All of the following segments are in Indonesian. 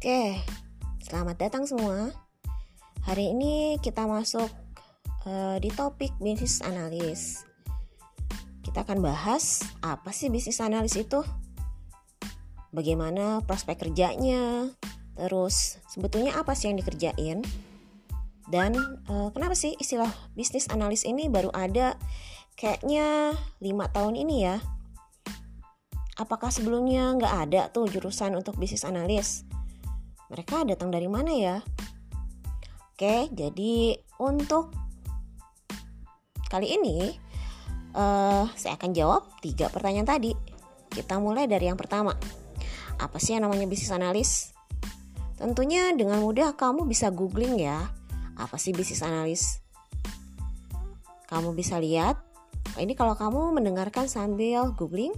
Oke, selamat datang semua. Hari ini kita masuk uh, di topik bisnis analis. Kita akan bahas apa sih bisnis analis itu? Bagaimana prospek kerjanya? Terus sebetulnya apa sih yang dikerjain? Dan uh, kenapa sih istilah bisnis analis ini baru ada kayaknya lima tahun ini ya? Apakah sebelumnya nggak ada tuh jurusan untuk bisnis analis? Mereka datang dari mana ya? Oke, jadi untuk kali ini uh, saya akan jawab tiga pertanyaan tadi. Kita mulai dari yang pertama. Apa sih yang namanya bisnis analis? Tentunya dengan mudah kamu bisa googling ya. Apa sih bisnis analis? Kamu bisa lihat. Ini kalau kamu mendengarkan sambil googling,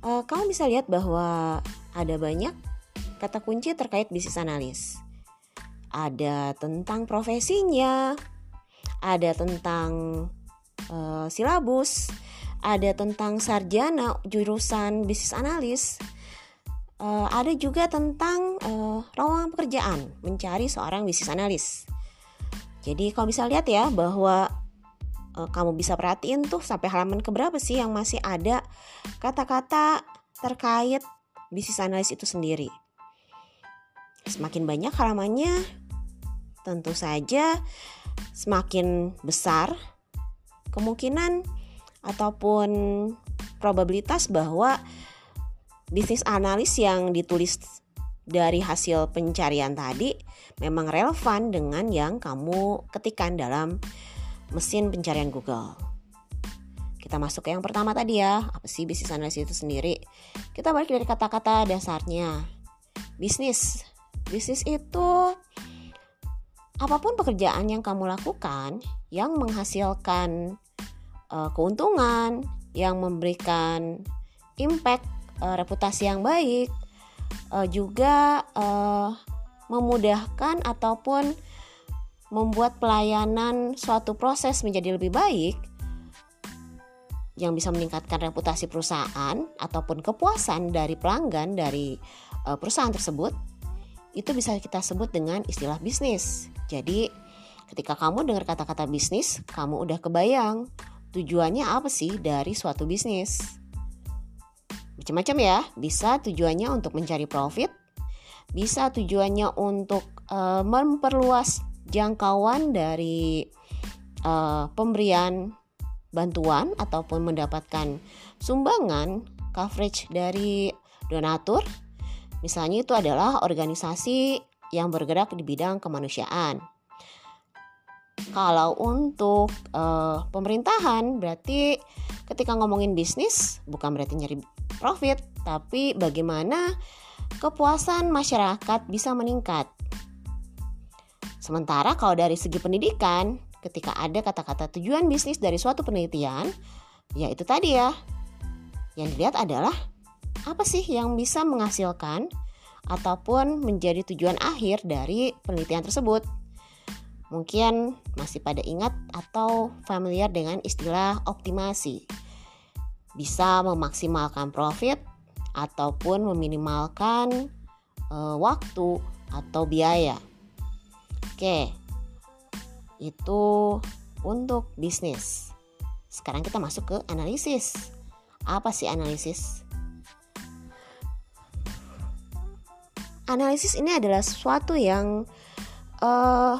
uh, kamu bisa lihat bahwa ada banyak kata kunci terkait bisnis analis. Ada tentang profesinya, ada tentang uh, silabus, ada tentang sarjana jurusan bisnis analis, uh, ada juga tentang uh, ruang pekerjaan mencari seorang bisnis analis. Jadi kalau bisa lihat ya bahwa kamu bisa perhatiin tuh sampai halaman keberapa sih yang masih ada kata-kata terkait bisnis analis itu sendiri. Semakin banyak halamannya, tentu saja semakin besar kemungkinan ataupun probabilitas bahwa bisnis analis yang ditulis dari hasil pencarian tadi memang relevan dengan yang kamu ketikkan dalam mesin pencarian Google. Kita masuk ke yang pertama tadi ya, apa sih bisnis analis itu sendiri? Kita balik dari kata-kata dasarnya. Bisnis. Bisnis itu apa pun pekerjaan yang kamu lakukan yang menghasilkan uh, keuntungan, yang memberikan impact uh, reputasi yang baik, uh, juga uh, memudahkan ataupun membuat pelayanan suatu proses menjadi lebih baik yang bisa meningkatkan reputasi perusahaan ataupun kepuasan dari pelanggan dari perusahaan tersebut itu bisa kita sebut dengan istilah bisnis. Jadi ketika kamu dengar kata-kata bisnis, kamu udah kebayang tujuannya apa sih dari suatu bisnis. Macam-macam ya, bisa tujuannya untuk mencari profit, bisa tujuannya untuk uh, memperluas jangkauan dari uh, pemberian bantuan ataupun mendapatkan sumbangan coverage dari donatur. Misalnya itu adalah organisasi yang bergerak di bidang kemanusiaan. Kalau untuk uh, pemerintahan berarti ketika ngomongin bisnis bukan berarti nyari profit, tapi bagaimana kepuasan masyarakat bisa meningkat. Sementara kalau dari segi pendidikan, ketika ada kata-kata tujuan bisnis dari suatu penelitian, ya itu tadi ya. Yang dilihat adalah apa sih yang bisa menghasilkan ataupun menjadi tujuan akhir dari penelitian tersebut. Mungkin masih pada ingat atau familiar dengan istilah optimasi. Bisa memaksimalkan profit ataupun meminimalkan uh, waktu atau biaya. Oke, itu untuk bisnis. Sekarang kita masuk ke analisis. Apa sih analisis? Analisis ini adalah sesuatu yang uh,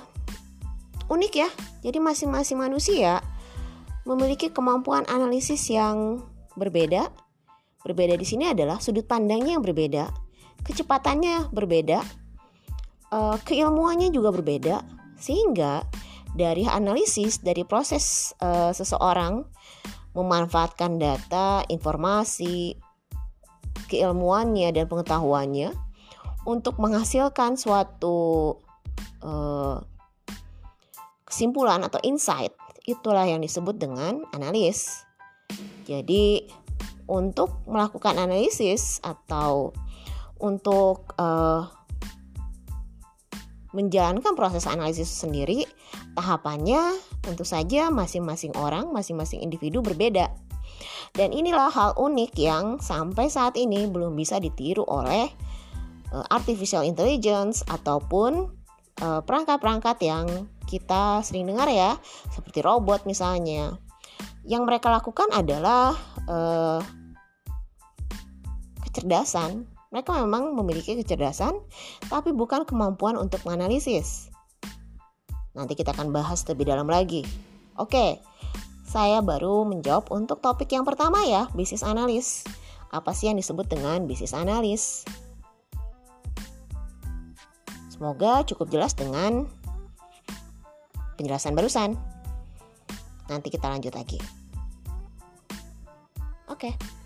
unik ya. Jadi masing-masing manusia memiliki kemampuan analisis yang berbeda. Berbeda di sini adalah sudut pandangnya yang berbeda, kecepatannya berbeda, uh, keilmuannya juga berbeda sehingga dari analisis dari proses uh, seseorang memanfaatkan data, informasi, keilmuannya dan pengetahuannya untuk menghasilkan suatu uh, kesimpulan atau insight itulah yang disebut dengan analis. Jadi untuk melakukan analisis atau untuk uh, menjalankan proses analisis sendiri, tahapannya tentu saja masing-masing orang, masing-masing individu berbeda. Dan inilah hal unik yang sampai saat ini belum bisa ditiru oleh artificial intelligence ataupun perangkat perangkat-perangkat yang kita sering dengar ya, seperti robot misalnya. Yang mereka lakukan adalah uh, kecerdasan. Mereka memang memiliki kecerdasan, tapi bukan kemampuan untuk menganalisis. Nanti kita akan bahas lebih dalam lagi. Oke, saya baru menjawab untuk topik yang pertama ya, bisnis analis. Apa sih yang disebut dengan bisnis analis? Semoga cukup jelas dengan penjelasan barusan. Nanti kita lanjut lagi. Oke. Okay.